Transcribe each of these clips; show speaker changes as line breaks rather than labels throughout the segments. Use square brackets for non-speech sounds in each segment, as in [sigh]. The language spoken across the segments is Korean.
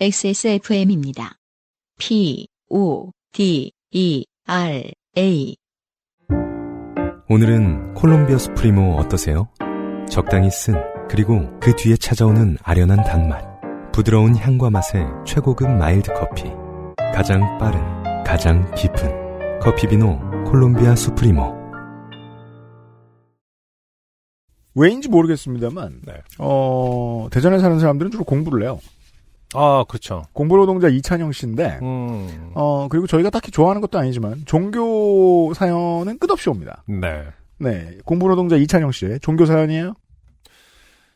XSFM입니다. P, O, D, E, R, A.
오늘은 콜롬비아 Supremo 어떠세요? 적당히 쓴, 그리고 그 뒤에 찾아오는 아련한 단맛. 부드러운 향과 맛의 최고급 mild 커피. 가장 빠른, 가장 깊은 커피비노 콜롬비아 Supremo.
왜인지 모르겠습니다만,
네.
어, 대전에 사는 사람들은 주로 공부를 해요.
아, 그렇죠.
공부노동자 이찬영 씨인데,
음.
어, 그리고 저희가 딱히 좋아하는 것도 아니지만, 종교 사연은 끝없이 옵니다.
네.
네. 공부노동자 이찬영 씨의 종교 사연이에요?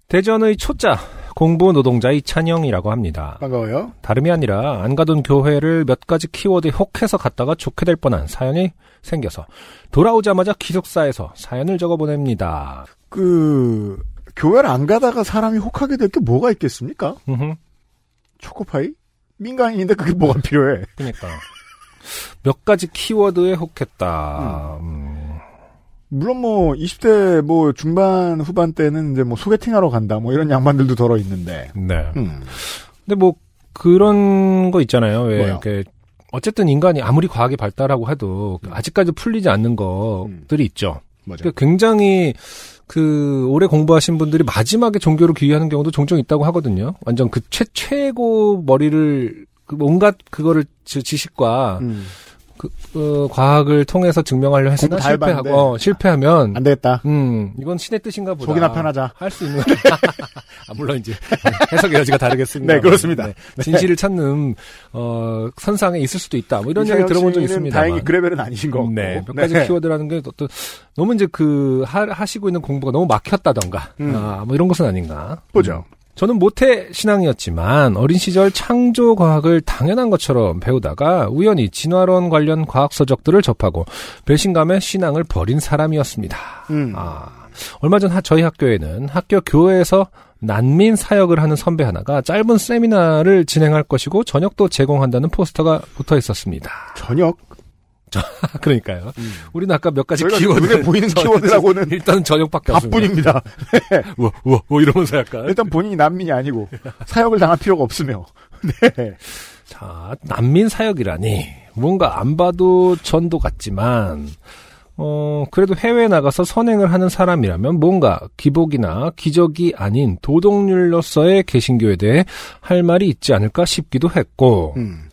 대전의 초짜 공부 노동자 이찬영이라고 합니다.
반가워요.
다름이 아니라 안 가던 교회를 몇 가지 키워드에 혹해서 갔다가 좋게 될 뻔한 사연이 생겨서 돌아오자마자 기숙사에서 사연을 적어 보냅니다.
그, 교회를 안 가다가 사람이 혹하게 될 게 뭐가 있겠습니까?
음흠.
초코파이? 민간인인데 그게 뭐가 필요해?
그러니까 몇 가지 키워드에 혹했다. 음.
물론 뭐 20대 뭐 중반 후반 때는 이제 뭐 소개팅하러 간다 뭐 이런 양반들도 덜어 있는데.
네.
음.
근데 뭐 그런 거 있잖아요. 왜
뭐요?
이렇게 어쨌든 인간이 아무리 과학이 발달하고 해도 아직까지 풀리지 않는 것들이 있죠.
뭐죠?
그러니까 굉장히 그 오래 공부하신 분들이 마지막에 종교를 귀의하는 경우도 종종 있다고 하거든요. 완전 그 최, 최고 머리를 그 온갖 그거를 지- 지식과
음.
그 어, 과학을 통해서 증명하려 했으나. 실패하고 어, 실패하면
안 되겠다.
음 이건 신의 뜻인가 보다.
속이나 편하자.
할 수 있는 [laughs] [laughs] 아, 물론 이제 해석의 여지가 다르겠습니다.
네, 그렇습니다.
네. 진실을 찾는 어 선상에 있을 수도 있다. 뭐 이런
이찬영
들어본 적 있습니다.
다행히 그레벨은 아니신 거고.
네, 몇 가지 키워드라는 게 어떤 너무 이제 그 하, 하시고 있는 공부가 너무 막혔다던가,
음.
아, 뭐 이런 것은 아닌가.
보죠.
저는 모태 신앙이었지만 어린 시절 창조 과학을 당연한 것처럼 배우다가 우연히 진화론 관련 과학 서적들을 접하고 배신감에 신앙을 버린 사람이었습니다.
음.
아, 얼마 전 하- 저희 학교에는 학교 교회에서 난민 사역을 하는 선배 하나가 짧은 세미나를 진행할 것이고 저녁도 제공한다는 포스터가 붙어 있었습니다.
저녁. [laughs]
그러니까요. 우리는 아까 몇 가지 키워드
눈에 보이는 키워드라고는 [laughs]
일단은 저녁밖에 없습니다.
밥뿐입니다. [laughs]
우와, 우와, 뭐 이러면서 약간.
일단 본인이 난민이 아니고 사역을 당할 필요가 없으며. 네.
자, 난민 사역이라니 뭔가 안 봐도 전도 같지만 어 그래도 해외에 나가서 선행을 하는 사람이라면 뭔가 기복이나 기적이 아닌 도덕률로서의 개신교에 대해 할 말이 있지 않을까 싶기도 했고
음.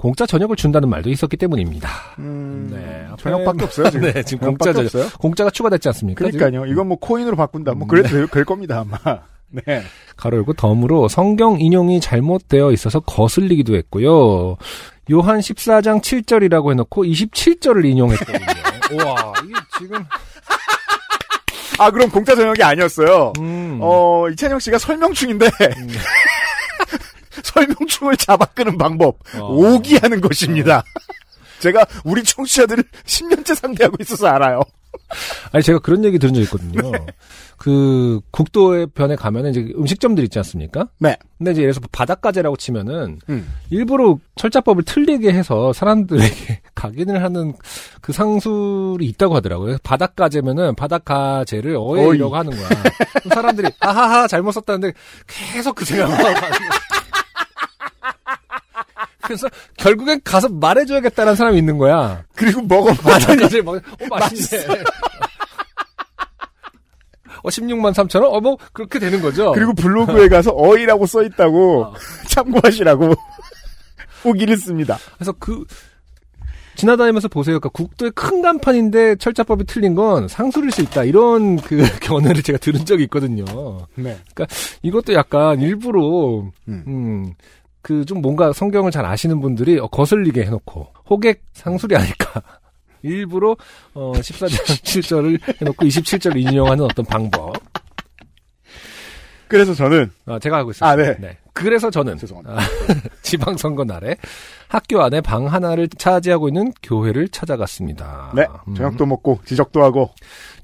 공짜 저녁을 준다는 말도 있었기 때문입니다.
음.
네,
저녁밖에 없어요 지금.
네, 지금 공짜 저녁.
없어요.
공짜가 추가됐지 않습니까?
그러니까요. 이건 뭐 코인으로 바꾼다. 뭐 그래도 될, 될 겁니다 아마. [laughs] 네.
가로 열고 덤으로 성경 인용이 잘못되어 있어서 거슬리기도 했고요. 요한 14장 7절이라고 해놓고 27절을 인용했거든요. [laughs] 와 이게 지금
아 그럼 공짜 저녁이 아니었어요.
음,
어 이찬영 씨가 설명충인데 [laughs] [laughs] 설명충을 잡아끄는 방법
어.
오기하는 것입니다. [laughs] 제가 우리 청취자들을 10년째 상대하고 있어서 알아요. [laughs]
아니 제가 그런 얘기 들은 적 있거든요. 그 국도의 변에 가면은 이제 음식점들 있지 않습니까?
네.
근데 이제 예를 들어서 바닷가재라고 치면은
음.
일부러 철자법을 틀리게 해서 사람들에게 각인을 하는 그 상술이 있다고 하더라고요. 바닷가재면은 바닷가재를 어이라고
어이.
하는 거야. 사람들이 아하하 잘못 썼다는데 계속 그 생각을 하고. 그래서 결국엔 가서 말해줘야겠다는 사람이 있는 거야.
그리고.
바닷가재 막, [laughs] 어, 맛있네. [laughs] 어, 16만 3천 원? 어, 뭐, 그렇게 되는 거죠.
그리고 블로그에 가서 [laughs] 어이라고 써 있다고
어.
참고하시라고 후기를 씁니다.
그래서 그 지나다니면서 보세요. 그러니까 국도의 큰 간판인데 철자법이 틀린 건 상술일 수 있다. 이런 그 견해를 제가 들은 적이 있거든요.
네.
이것도 약간 일부러
음.
음, 그 좀 뭔가 성경을 잘 아시는 분들이 어, 거슬리게 해놓고 호객 상술이 아닐까. [laughs] 일부러 어 14장 7절을 해놓고 27절을 인용하는 어떤 방법.
그래서 저는
어, 제가 하고 있습니다.
아, 네.
그래서 저는
죄송합니다.
아, [laughs] 지방선거 날에 학교 안에 방 하나를 차지하고 있는 교회를 찾아갔습니다.
네
음,
저녁도 먹고 지적도 하고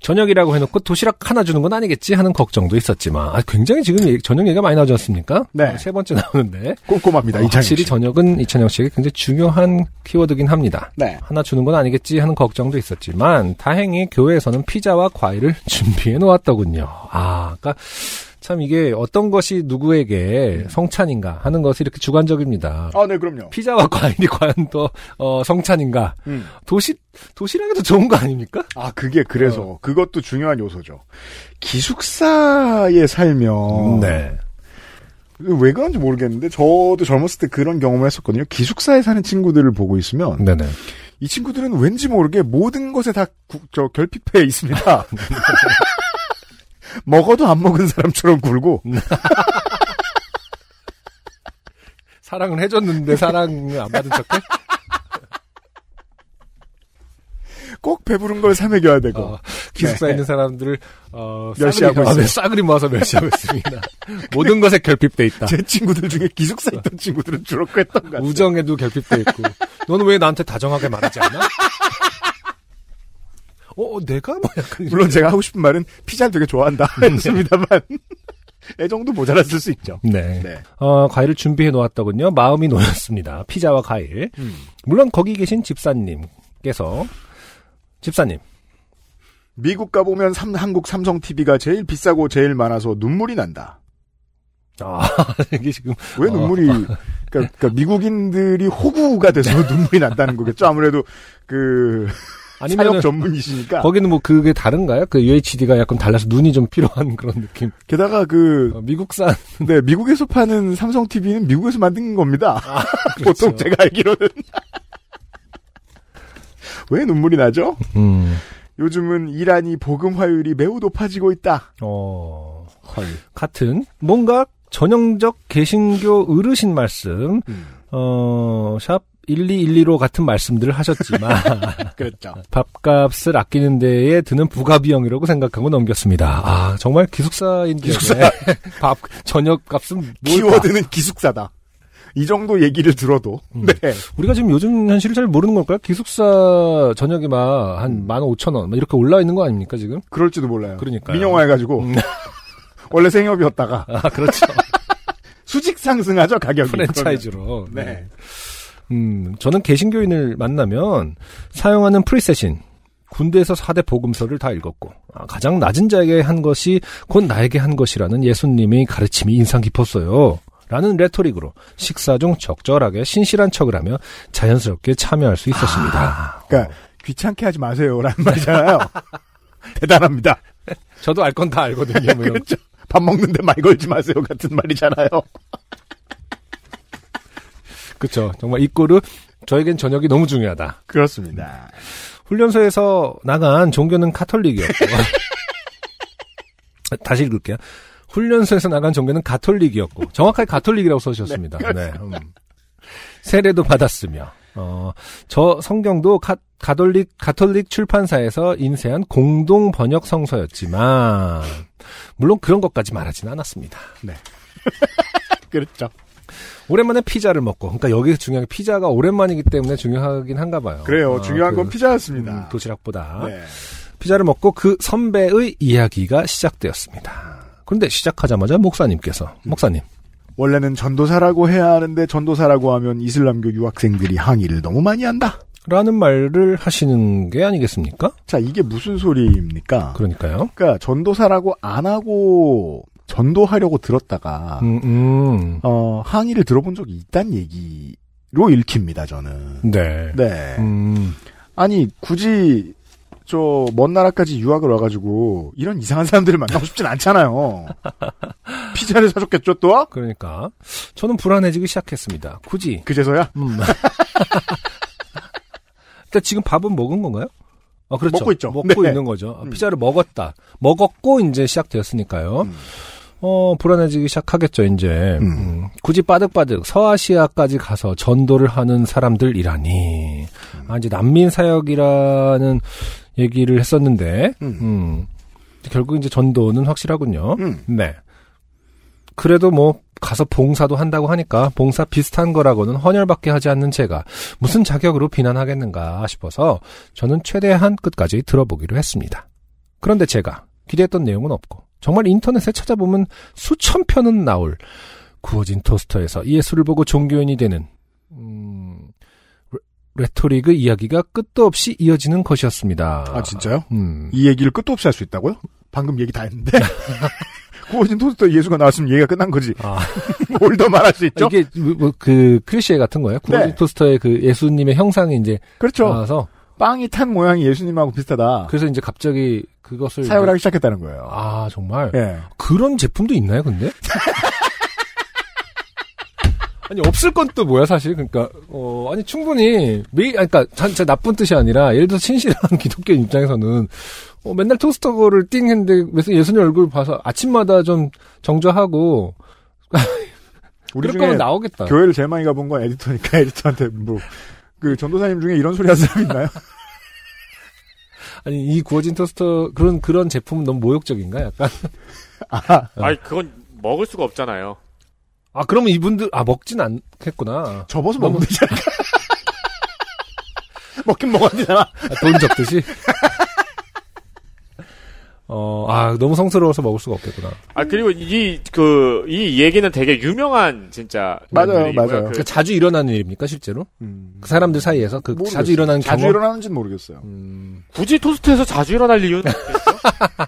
저녁이라고 해놓고 도시락 하나 주는 건 아니겠지 하는 걱정도 있었지만 아, 굉장히 지금 얘기- 저녁 얘기가 많이 나오지 않습니까?
네.
어, 세 번째 나오는데
꼼꼼합니다.
어,
이찬영
확실히
씨.
저녁은 이찬영 씨에게 굉장히 중요한 키워드긴 합니다.
네.
하나 주는 건 아니겠지 하는 걱정도 있었지만 다행히 교회에서는 피자와 과일을 [laughs] 준비해 놓았더군요. 아, 그러니까 참 이게 어떤 것이 누구에게
음.
성찬인가 하는 것이 이렇게 주관적입니다.
아, 네, 그럼요.
피자와 [laughs] 과일이 과연 또 어, 성찬인가?
음.
도시 도시락에도 좋은 거 아닙니까?
아, 그게 그래서
어.
그것도 중요한 요소죠. 기숙사에 살면
네.
왜 그런지 모르겠는데 저도 젊었을 때 그런 경험을 했었거든요. 기숙사에 사는 친구들을 보고 있으면
네네.
이 친구들은 왠지 모르게 모든 것에 다 구- 저 결핍해 있습니다. [laughs] 먹어도 안 먹은 사람처럼 굴고 [laughs]
사랑을 해줬는데 사랑을 안 받은 척해?
꼭 배부른 걸 사 먹여야 되고
어, 기숙사에
네.
있는 사람들을 어,
멸시하고
싸그리, 아,
있어요.
네, 싸그리 모아서 멸시하고 있습니다. [laughs] 모든 것에 결핍돼 있다.
제 친구들 중에 기숙사 있던 친구들은 주로 그랬던 것 같아요.
우정에도 결핍돼 있고. 너는 왜 나한테 다정하게 말하지 않아? 어, 내가 뭐 약간
물론 제가 하고 싶은 말은 피자를 되게 좋아한다 [laughs] 했습니다만 [laughs] 애정도 모자랐을 수 있죠.
네.
네.
어, 과일을 준비해 놓았더군요. 마음이 놓였습니다. 피자와 과일. 물론 거기 계신 집사님께서 집사님.
미국 가보면 삼- 한국 삼성 TV가 제일 비싸고 제일 많아서 눈물이 난다.
아, [laughs] 이게 지금
왜
어.
눈물이 그러니까, 그러니까 미국인들이 호구가 돼서 눈물이 난다는 거겠죠. 아무래도 그
아니면
사역 전문이시니까.
거기는 뭐 그게 다른가요? 그 UHD가 약간 달라서 눈이 좀 필요한 [laughs] 그런 느낌.
게다가 그
어, 미국산
네, 미국에서 파는 삼성 TV는 미국에서 만든 겁니다. [laughs]
그렇죠.
보통 제가 알기로는 [laughs] 왜 눈물이 나죠?
음.
요즘은 이란이 복음화율이 매우 높아지고 있다.
어,
헐.
같은 뭔가 전형적 개신교 어르신 말씀
음,
어, 샵 1212로 같은 말씀들을 하셨지만 [laughs]
그랬죠.
밥값을 아끼는 데에 드는 부가 비용이라고 생각하고 넘겼습니다. 아, 정말 기숙사인데
기숙사. [laughs]
밥 저녁 값은 뭘까?
키워드는 기숙사다. 이 정도 얘기를 들어도
음.
네.
우리가 지금 요즘 현실을 잘 모르는 걸까요? 기숙사 저녁이 막 한 15,000원 이렇게 올라 있는 거 아닙니까, 지금?
그럴지도 몰라요.
그러니까요.
민영화 해가지고
음. [laughs]
원래 생협이었다가
아, 그렇죠.
수직 상승하죠 가격이.
프랜차이즈로.
그러면. 네.
음, 저는 개신교인을 만나면 사용하는 preset인 군대에서 4대 복음서를 다 읽었고 아, 가장 낮은 자에게 한 것이 곧 나에게 한 것이라는 예수님의 가르침이 인상 깊었어요. 라는 rhetoric으로 식사 중 적절하게 신실한 척을 하며 자연스럽게 참여할 수 있었습니다.
그러니까 귀찮게 하지 마세요라는 말이잖아요. [laughs] 대단합니다.
저도 알 건 다 알거든요. 뭐 [laughs]
그렇죠. 밥 먹는데 말 걸지 마세요 같은 말이잖아요.
그렇죠. 정말 이 꼴은 저에겐 저녁이 너무 중요하다.
그렇습니다.
훈련소에서 나간 종교는 카톨릭이었고 [laughs] 다시 읽을게요. 훈련소에서 나간 종교는 가톨릭이었고 정확하게 가톨릭이라고 써주셨습니다. 네, 음. 세례도 받았으며 어, 저 성경도 가, 가톨릭 가톨릭 출판사에서 인쇄한 공동 번역 성서였지만 물론 그런 것까지 말하지는 않았습니다. [laughs]
그렇죠.
오랜만에 피자를 먹고 그러니까 여기서 중요한 게 피자가 오랜만이기 때문에 중요하긴 한가 봐요.
그래요.
어,
중요한
그,
건 피자였습니다.
음, 도시락보다
네.
피자를 먹고 그 선배의 이야기가 시작되었습니다. 그런데 시작하자마자 목사님께서 목사님
원래는 전도사라고 해야 하는데 전도사라고 하면 이슬람교 유학생들이 항의를 너무 많이 한다.
라는 말을 하시는 게 아니겠습니까?
자, 이게 무슨 소리입니까?
그러니까요.
그러니까 전도사라고 안 하고 전도하려고 들었다가
음, 음.
어, 항의를 들어본 적이 있단 얘기로 읽힙니다, 저는.
네.
네.
음,
아니, 굳이 저 먼 나라까지 유학을 와가지고 이런 이상한 사람들을 만나고 싶진 않잖아요. [laughs] 피자를 사줬겠죠, 또?
그러니까 저는 불안해지기 시작했습니다. 굳이
그제서야
음. 일단 [laughs] 지금 밥은 먹은 건가요? 아, 그렇죠.
먹고 있죠.
먹고
네.
있는 거죠. 아,
음.
피자를 먹었다. 먹었고 이제 시작되었으니까요.
음.
어, 불안해지기 시작하겠죠, 이제.
음.
음, 굳이 빠득빠득 서아시아까지 가서 전도를 하는 사람들이라니. 아, 이제 난민 사역이라는 얘기를 했었는데,
음.
음, 결국 이제 전도는 확실하군요.
음.
네. 그래도 뭐, 가서 봉사도 한다고 하니까 봉사 비슷한 거라고는 헌혈밖에 하지 않는 제가 무슨 자격으로 비난하겠는가 싶어서 저는 최대한 끝까지 들어보기로 했습니다. 그런데 제가 기대했던 내용은 없고 정말 인터넷에 찾아보면 수천 편은 나올 구워진 토스터에서 예수를 보고 종교인이 되는 음, 레- 레토릭의 이야기가 끝도 없이 이어지는 것이었습니다.
아, 진짜요?
음.
이 얘기를 끝도 없이 할 수 있다고요? 방금 얘기 다 했는데. [laughs] 구워진 토스터 예수가 나왔으면 얘기가 끝난 거지.
아, [laughs]
뭘더 말할 수 있죠?
이게 뭐 그 크리시에 같은 거예요? 구워진
네.
토스터의 그 예수님의 형상이 이제
그렇죠.
나와서
빵이 탄 모양이 예수님하고 비슷하다.
그래서 이제 갑자기 그것을
사용을 하기 시작했다는 거예요.
아 정말
예.
그런 제품도 있나요, 근데? [laughs] 아니 없을 건 또 뭐야 사실 그러니까 어 아니 충분히 매일 아니, 그러니까 진짜 나쁜 뜻이 아니라 예를 들어 친실한 [laughs] 기독교 입장에서는 어, 맨날 토스터를 띵 했는데 무슨 예수님 얼굴 봐서 아침마다 좀 정조하고 [laughs]
우리
그럴 거면 나오겠다.
교회를 제일 많이 가본 건 에디터니까 에디터한테 뭐, 그 전도사님 중에 이런 소리 하는 사람 있나요? [laughs]
아니 이 구워진 토스터 그런 그런 제품은 너무 모욕적인가 약간
아,
아니 그건 먹을 수가 없잖아요.
아 그러면 이분들 아 먹진 않겠구나
접어서 먹으면 되잖아. [laughs] 먹긴 먹어야 되잖아.
아, 돈 접듯이 [laughs] 어 아 너무 성스러워서 먹을 수가 없겠구나
아 그리고 이 그 이 얘기는 되게 유명한 진짜
맞아요. 맞아요.
그
그러니까 자주 일어나는 일입니까 실제로
음.
그 사람들 사이에서 그
모르겠어요.
자주 일어나는
자주
경험
일어나는지는 모르겠어요.
음,
굳이 토스트에서 자주 일어날 이유는 없겠죠?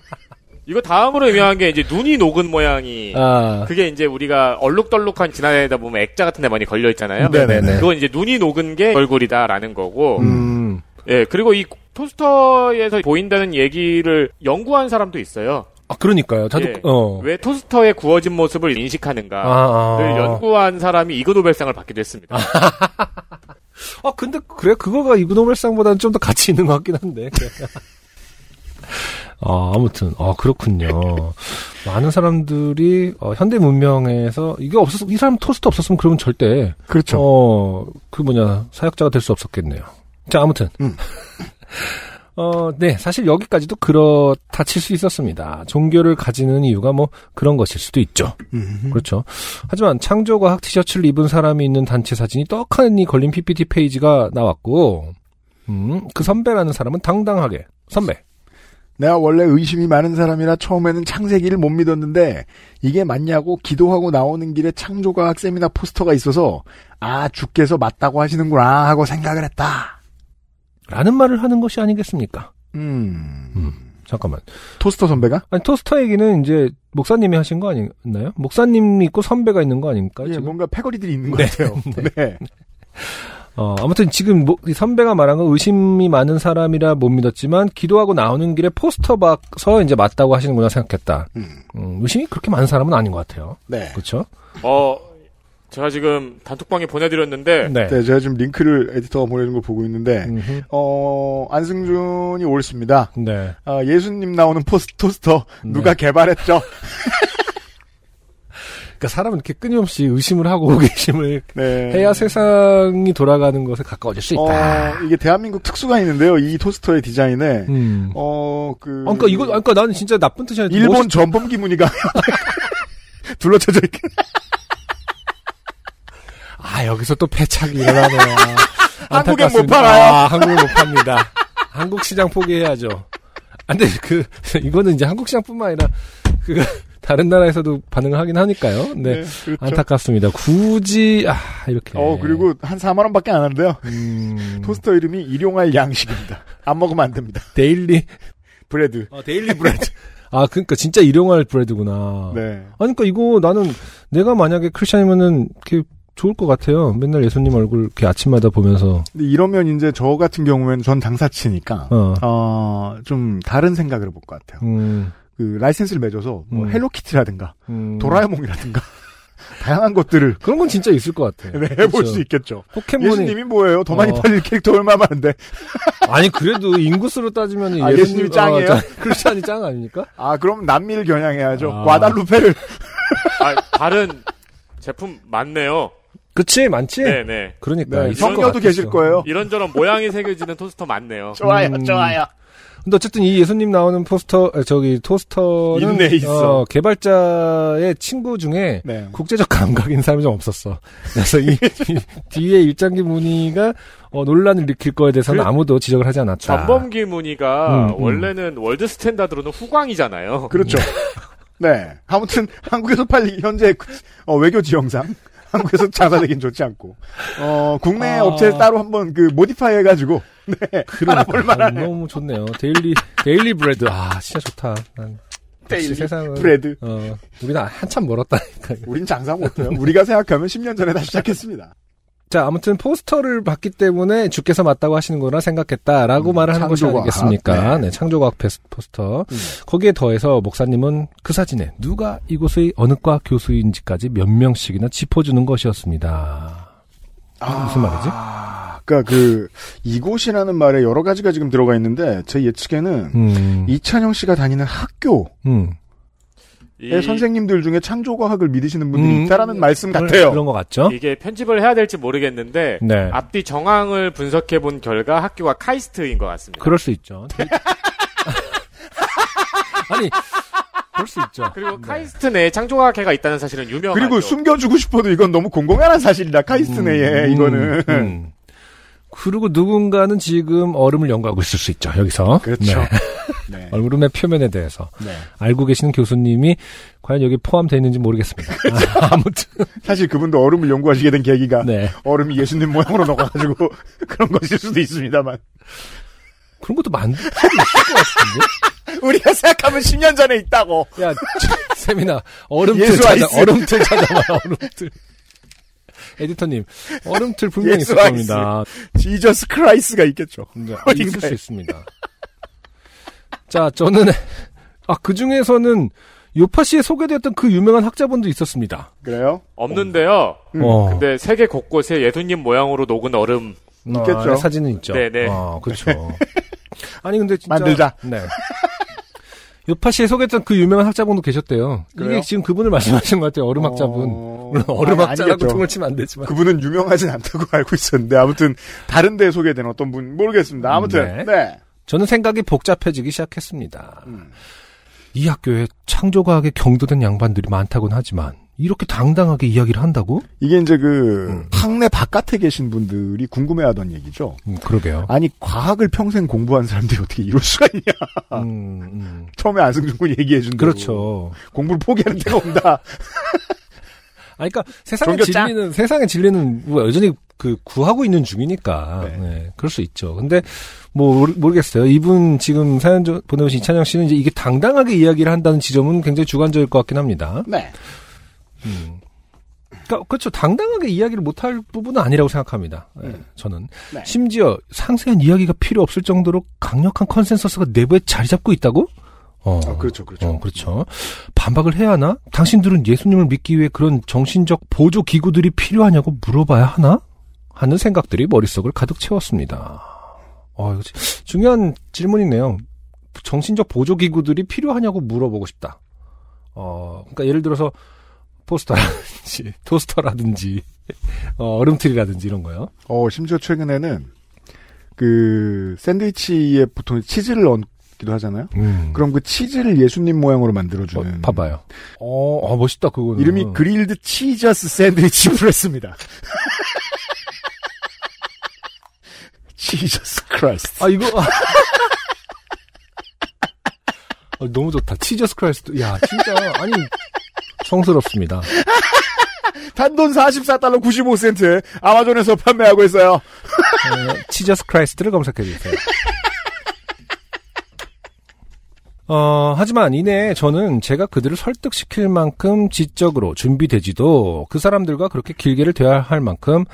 이거 다음으로 유명한 게 이제 눈이 녹은 모양이
아
그게 이제 우리가 얼룩덜룩한 지나다니다 보면 액자 같은 데 많이 걸려 있잖아요.
네네네
그건 이제 눈이 녹은 게 얼굴이다라는 거고.
음.
예, 그리고 이 토스터에서 보인다는 얘기를 연구한 사람도 있어요.
아 그러니까요 저도
예.
어
왜 토스터의 구워진 모습을 인식하는가를
아, 아.
연구한 사람이 이그 노벨상을 받기도 했습니다. [laughs]
아 근데 그래 그거가 이그 노벨상보다는 좀 더 가치 있는 것 같긴 한데 [laughs] 아 아무튼 아 그렇군요 많은 사람들이 어, 현대 문명에서 이게 없었 이 사람 토스트 없었으면 그러면 절대
그렇죠.
어 그 뭐냐 사역자가 될 수 없었겠네요 자 아무튼
음. [laughs]
어, 네, 사실 여기까지도 그렇다 칠 수 있었습니다. 종교를 가지는 이유가 뭐 그런 것일 수도 있죠.
음.
그렇죠. 하지만 창조과학 티셔츠를 입은 사람이 있는 단체 사진이 떡하니 걸린 PPT 페이지가 나왔고, 음, 그 선배라는 사람은 당당하게, 선배.
내가 원래 의심이 많은 사람이라 처음에는 창세기를 못 믿었는데 이게 맞냐고 기도하고 나오는 길에 창조과학 세미나 포스터가 있어서 아 주께서 맞다고 하시는구나 하고 생각을 했다.
라는 말을 하는 것이 아니겠습니까?
음.
음, 잠깐만.
토스터 선배가?
아니, 토스터 얘기는 이제 목사님이 하신 거 아니었나요? 목사님 있고 선배가 있는 거 아닙니까?
예,
지금?
뭔가 패거리들이 있는 것
네,
같아요. 네.
어, 아무튼 지금 뭐, 이 선배가 말한 건 의심이 많은 사람이라 못 믿었지만 기도하고 나오는 길에 포스터 봐서 이제 맞다고 하시는구나 생각했다.
음.
음, 의심이 그렇게 많은 사람은 아닌 것 같아요.
네.
그렇죠?
어, 제가 지금 단톡방에 보내드렸는데
네.
네, 제가 지금 링크를 에디터가 보내준 걸 보고 있는데
음흠.
어 안승준이 옳습니다.
네.
아, 예수님 나오는 포스 토스터 누가 개발했죠?
그러니까 사람은 이렇게 끊임없이 의심을 하고 [laughs] 호기심을
네.
해야 세상이 돌아가는 것에 가까워질 수 있다.
어, 이게 대한민국 특수가 있는데요. 이 토스터의 디자인에
음.
어, 그.
아, 그러니까 이거, 아, 그러니까 나는 진짜 나쁜 뜻이 아니라
일본
멋있-
전범기 무늬가 [laughs] 둘러쳐져 있게.
아 여기서 또 패착이 일어나네요. [laughs] 아,
한국엔
안타깝습니다.
못 팔아요.
아, 한국은 못 팝니다. 한국 시장 포기해야죠. 아, 근데 그 이거는 이제 한국 시장뿐만 아니라 그 다른 나라에서도 반응을 하긴 하니까요. 네.
그렇죠.
안타깝습니다. 굳이 아 이렇게.
어, 그리고 한 4만 원 밖에 안 하는데요.
음,
토스터 이름이 일용할 양식입니다. 안 먹으면 안 됩니다.
데일리
브레드.
어, daily bread. [laughs] 아 그러니까 진짜 일용할 bread구나.
네.
아니 그러니까 이거 나는 내가 만약에 크리스천이면은 이렇게 좋을 것 같아요. 맨날 예수님 얼굴 이렇게 아침마다 보면서
근데 이러면 이제 저 같은 경우에는 전 장사치니까
어.
어, 좀 다른 생각을 해볼 것 같아요.
음,
그 라이센스를 맺어서 뭐
음.
헬로키티라든가
음.
도라에몽이라든가 [laughs] 다양한 것들을
그런 건 진짜 있을 것 같아.
네, 해볼
그렇죠.
수 있겠죠.
포켓몬이
예수님이 뭐예요? 더 많이
어.
팔릴 캐릭터 얼마 많은데. [laughs]
아니 그래도 인구수로 따지면
아, 예수님 이 짱이에요?
크리스찬이 짱 아닙니까?
아, 그럼 남미를 겨냥해야죠.
아.
과달루페를.
아, 다른 제품 많네요.
그치 많지.
네네.
그러니까
네,
있을 것
성녀도. 계실 거예요.
이런저런 모양이 새겨지는 토스터 많네요.
좋아요,
음.
좋아요.
근데 어쨌든 이 예수님 나오는 포스터 아, 저기 토스터는
있네, 있어.
어, 개발자의 친구 중에
네.
국제적 감각인 사람이 좀 없었어. 그래서 이, 이 [laughs] 뒤에 일장기 무늬가 어, 논란을 일으킬 거에 대해서는
그
아무도 지적을 하지 않았다.
전범기 무늬가
음, 음.
원래는 world standard로는 후광이잖아요.
그렇죠. [laughs] 네. 아무튼 한국에서 팔리 현재 어, 외교 지형상 한국에서 [laughs] 장사되긴 좋지 않고 어 국내
아.
업체 따로 한번 그 modify 해가지고 [laughs] 네
그러니까
만하네.
너무 좋네요. daily daily bread 아 진짜 좋다. 난
daily,
세상은
bread.
어, 우리는 한참 멀었다니까.
우린 장사 못해요. 우리가 생각하면 10년 전에 다시 시작했습니다.
자, 아무튼 포스터를 봤기 때문에 주께서 맞다고 하시는 거라 생각했다라고
음,
말을 하는 것이. 아니겠습니까?
네.
네, 창조과학 포스터.
음.
거기에 더해서 목사님은 그 사진에 누가 이곳의 어느 과 교수인지까지 몇 명씩이나 짚어주는 것이었습니다. 무슨 말이지?
아, 그러니까 그 이곳이라는 말에 여러 가지가 지금 들어가 있는데 제 예측에는
음,
이찬영 씨가 다니는 학교의
음.
이-
선생님들 중에 창조과학을 믿으시는 분들이
음,
있다라는 말씀
그런-
같아요.
그런 것 같죠?
이게 편집을 해야 될지 모르겠는데
네.
앞뒤 정황을 분석해 본 결과 학교가 카이스트인 것 같습니다.
그럴 수 있죠. [laughs] 아니, 그럴 수 있죠.
그리고
네.
카이스트 내에 창조과학회가 있다는 사실은 유명하죠.
그리고 숨겨주고 싶어도 이건 너무 공공연한 사실이다. 카이스트 내에
음,
이거는.
음. 그리고 누군가는 지금 얼음을 연구하고 있을 수 있죠, 여기서.
그렇죠.
네.
네. [laughs]
얼음의 표면에 대해서.
네.
알고 계시는 교수님이 과연 여기 포함되어 있는지 모르겠습니다. [laughs] 아, 아무튼.
사실 그분도 얼음을 연구하시게 된 계기가
네.
얼음이 예수님 모양으로 녹아가지고 [laughs] 그런 것일 수도 있습니다만.
그런 것도 만들 수도 있을 것 같은데?
우리가 생각하면 10년 전에 있다고.
야, 세미나, 얼음틀
예수
찾아. 얼음틀 찾아봐, 얼음틀. editor님, 얼음틀 분명히 있을 겁니다.
Jesus Christ가 있겠죠.
네, 있을. 수 있습니다. 자, 저는, 아, 그 중에서는, 요파 씨에 소개되었던 그 유명한 학자분도 있었습니다.
그래요?
없는데요.
음.
어.
근데 세계 곳곳에 예수님 모양으로 녹은 얼음
있겠죠.
아, 사진은 있죠.
네네.
아, 그렇죠. [laughs] 아니, 근데 진짜.
만들자.
네. 요파 씨에 소개했던 그 유명한 학자분도 계셨대요.
그래요?
이게 지금 그분을 말씀하시는 것 같아요. 얼음 학자분.
어...
물론 얼음 학자라고. 통을 치면 안 되지만.
그분은 유명하진 않다고 [laughs] 알고 있었는데 아무튼 다른 데 소개된 어떤 분 모르겠습니다. 아무튼
네.
네.
저는 생각이 복잡해지기 시작했습니다.
음.
이 학교에 창조과학에 경도된 양반들이 많다곤 하지만 이렇게 당당하게 이야기를 한다고?
이게 이제 그
음.
학내 바깥에 계신 분들이 궁금해하던 얘기죠.
음, 그러게요.
아니 과학을 평생 공부한 사람들이 어떻게 이럴 수가 있냐.
음, 음.
처음에 안승준 군이 얘기해준 대로
그렇죠.
공부를 포기하는 데가 온다.
아니, 그러니까 세상의. 진리는 세상의 진리는 뭐 여전히 그 구하고 있는 중이니까
네.
네, 그럴 수 있죠. 근데 뭐 모르- 모르겠어요. 이분 지금 사연 저- 보내오신 이찬영 씨는 이제 이게 당당하게 이야기를 한다는 지점은 굉장히 주관적일 것 같긴 합니다.
네.
음. 그러니까 그렇죠. 당당하게 이야기를 못할 부분은 아니라고 생각합니다. 네,
음.
저는
네.
심지어 상세한 이야기가 필요 없을 정도로 강력한 consensus가 내부에 자리 잡고 있다고? 어,
아, 그렇죠, 그렇죠.
어, 그렇죠. 반박을 해야 하나? 당신들은 예수님을 믿기 위해 그런 정신적 보조 기구들이 필요하냐고 물어봐야 하나? 하는 생각들이 머릿속을 가득 채웠습니다. 어, 중요한 질문이네요. 정신적 보조 기구들이 필요하냐고 물어보고 싶다. 어, 그러니까 예를 들어서 포스터라든지 [laughs] 토스터라든지 어, 얼음틀이라든지 이런 거요.
어 심지어 최근에는 그 샌드위치에 보통 치즈를 얹기도 하잖아요.
음.
그럼 그 치즈를 예수님 모양으로
어,
만들어주는
봐봐요. 어, 어, 멋있다 그거는.
이름이 Grilled Cheesus Sandwich Press입니다. [laughs] Cheesus Christ.
아 이거 어, 너무 좋다. Cheesus Christ. 야 진짜 아니 성스럽습니다.
단돈 44달러 95센트 아마존에서 판매하고 있어요.
어, Cheesus Christ를 검색해 주세요. 어, 하지만 이내 저는 제가 그들을 설득시킬 만큼 지적으로 준비되지도 그 사람들과 그렇게 길게를 대화할 할 만큼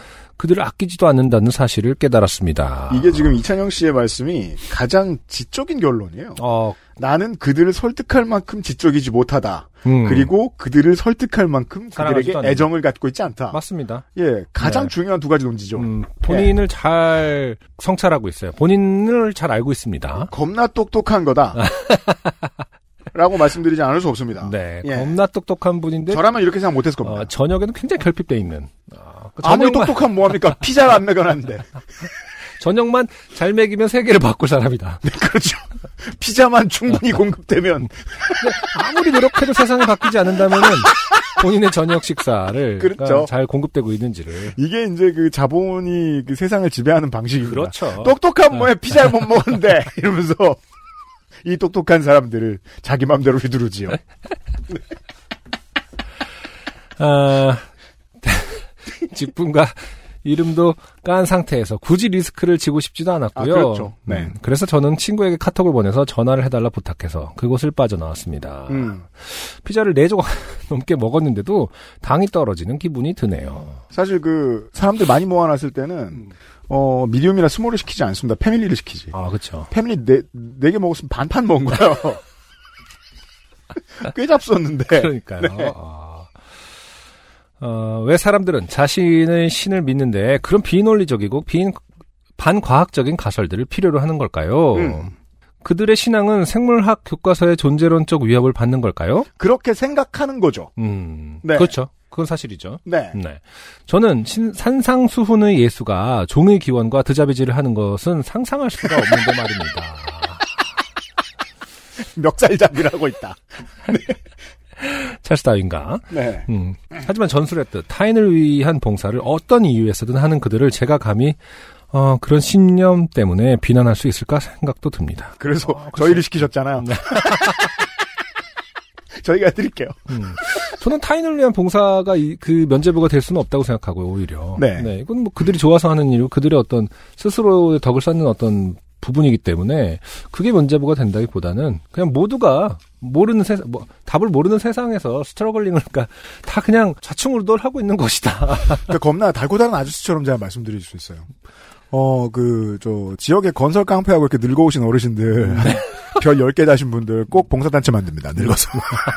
그들을 아끼지도 않는다는 사실을 깨달았습니다.
이게 지금 이찬영 씨의 말씀이 가장 지적인 결론이에요.
어,
나는 그들을 설득할 만큼 지적이지 못하다.
음,
그리고 그들을 설득할 만큼 그들에게. 애정을 갖고 있지 않다.
맞습니다.
예, 가장
네.
중요한 두 가지 논지죠.
음, 본인을 잘 성찰하고 있어요. 본인을 잘 알고 있습니다.
겁나 똑똑한 거다. [laughs] 라고 말씀드리지 않을 수 없습니다.
네,
예.
겁나 똑똑한 분인데
저라면 이렇게 생각 못했을 겁니다.
어, 저녁에는 굉장히 결핍돼 있는. 어, 그
아무리 똑똑하면 뭐합니까? 피자를 안 먹여놨는데. [laughs]
저녁만 잘 먹이면 세계를 바꿀 사람이다.
그렇죠. 피자만 충분히 공급되면.
아무리 노력해도 세상이 바뀌지 않는다면은 본인의 저녁 식사를
그렇죠.
잘 공급되고 있는지를.
이게 이제 그 자본이 그 세상을 지배하는 방식입니다.
그렇죠.
똑똑한 뭐에 피자를 못 먹는데 [laughs] 이러면서 이 똑똑한 사람들을 자기 맘대로 휘두르지요.
아, [laughs] 직분과 이름도 깐 상태에서 굳이 리스크를 지고 싶지도 않았고요.
아, 그렇죠. 네.
음, 그래서 저는 친구에게 카톡을 보내서 전화를 해달라 부탁해서 그곳을 빠져나왔습니다.
음.
피자를 4조각 [laughs] 넘게 먹었는데도 당이 떨어지는 기분이 드네요.
사실 그 사람들 많이 모아놨을 때는 어 미디움이나 스몰을 시키지 않습니다. 패밀리를 시키지.
아, 그쵸.
패밀리 네 네개 먹었으면 반판 먹은 거예요. [laughs] 꽤 잡수었는데.
그러니까요.
네.
아. 어, 왜 사람들은 자신의 신을 믿는데 그런 비논리적이고 비 반과학적인 가설들을 필요로 하는 걸까요?
음.
그들의 신앙은 생물학 교과서의 존재론적 위협을 받는 걸까요?
그렇게 생각하는 거죠.
음,
네.
그렇죠. 그건 사실이죠.
네.
네. 저는 신- 산상수훈의 예수가 종의 기원과 드자비질을 하는 것은 상상할 수가 없는데 [laughs] 말입니다.
멱살잡이라고 있다. [laughs] [laughs]
찰스 다윈가.
네.
음. 하지만 전술했듯 타인을 위한 봉사를 어떤 이유에서든 하는 그들을 제가 감히 어, 그런 신념 때문에 비난할 수 있을까 생각도 듭니다.
그래서
아,
저희를 시키셨잖아요.
네. [laughs]
저희가 해드릴게요.
음. 저는 타인을 위한 봉사가 이- 그 면제부가 될 수는 없다고 생각하고요, 오히려.
네.
이건 뭐 그들이 좋아서 하는 일이고 그들의 어떤 스스로의 덕을 쌓는 어떤 부분이기 때문에 그게 면제부가 된다기보다는 그냥 모두가 모르는 세상, 뭐, 답을 모르는 세상에서 스트러글링을, 그러니까 다 그냥 좌충우돌 하고 있는 것이다.
그러니까 겁나 달고 다른 아저씨처럼 제가 말씀드릴 수 있어요. 어, 그, 저, 지역에 건설 깡패하고 이렇게 늙어오신 어르신들,
네.
별 10개 다신 분들 꼭 봉사단체 만듭니다. 늙어서.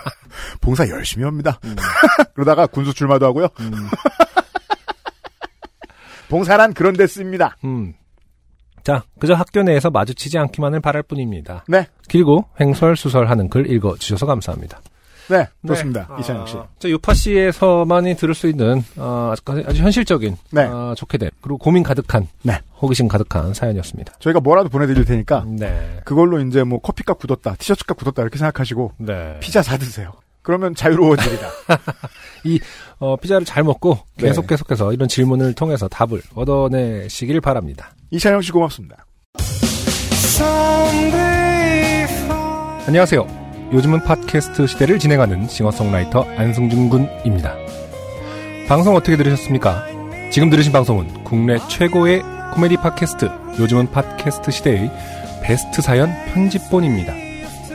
[laughs] 봉사 열심히 합니다.
음. [laughs]
그러다가 군수 출마도 하고요. [laughs] 봉사란 그런 데 씁니다.
음. 자, 그저 학교 내에서 마주치지 않기만을 바랄 뿐입니다.
네.
길고 횡설수설하는 글 읽어주셔서 감사합니다.
네, 그렇습니다. 이찬영 씨.
아, 저 요파 씨에서만이 들을 수 있는 어, 아주, 아주 현실적인
네.
어, 좋게 된 그리고 고민 가득한
네.
호기심 가득한 사연이었습니다.
저희가 뭐라도 보내드릴 테니까,
네,
그걸로 이제 뭐 커피값 굳었다, 티셔츠값 굳었다 이렇게 생각하시고,
네.
피자 사 드세요. 그러면 자유로워집니다. [laughs]
어, 피자를 잘 먹고
네.
계속 계속해서 이런 질문을 통해서 답을 얻어내시길 바랍니다.
이찬영 씨 고맙습니다.
안녕하세요. 요즘은 팟캐스트 시대를 진행하는 싱어송라이터 안승준 군입니다. 방송 어떻게 들으셨습니까? 지금 들으신 방송은 국내 최고의 코미디 팟캐스트 요즘은 팟캐스트 시대의 베스트 사연 편집본입니다.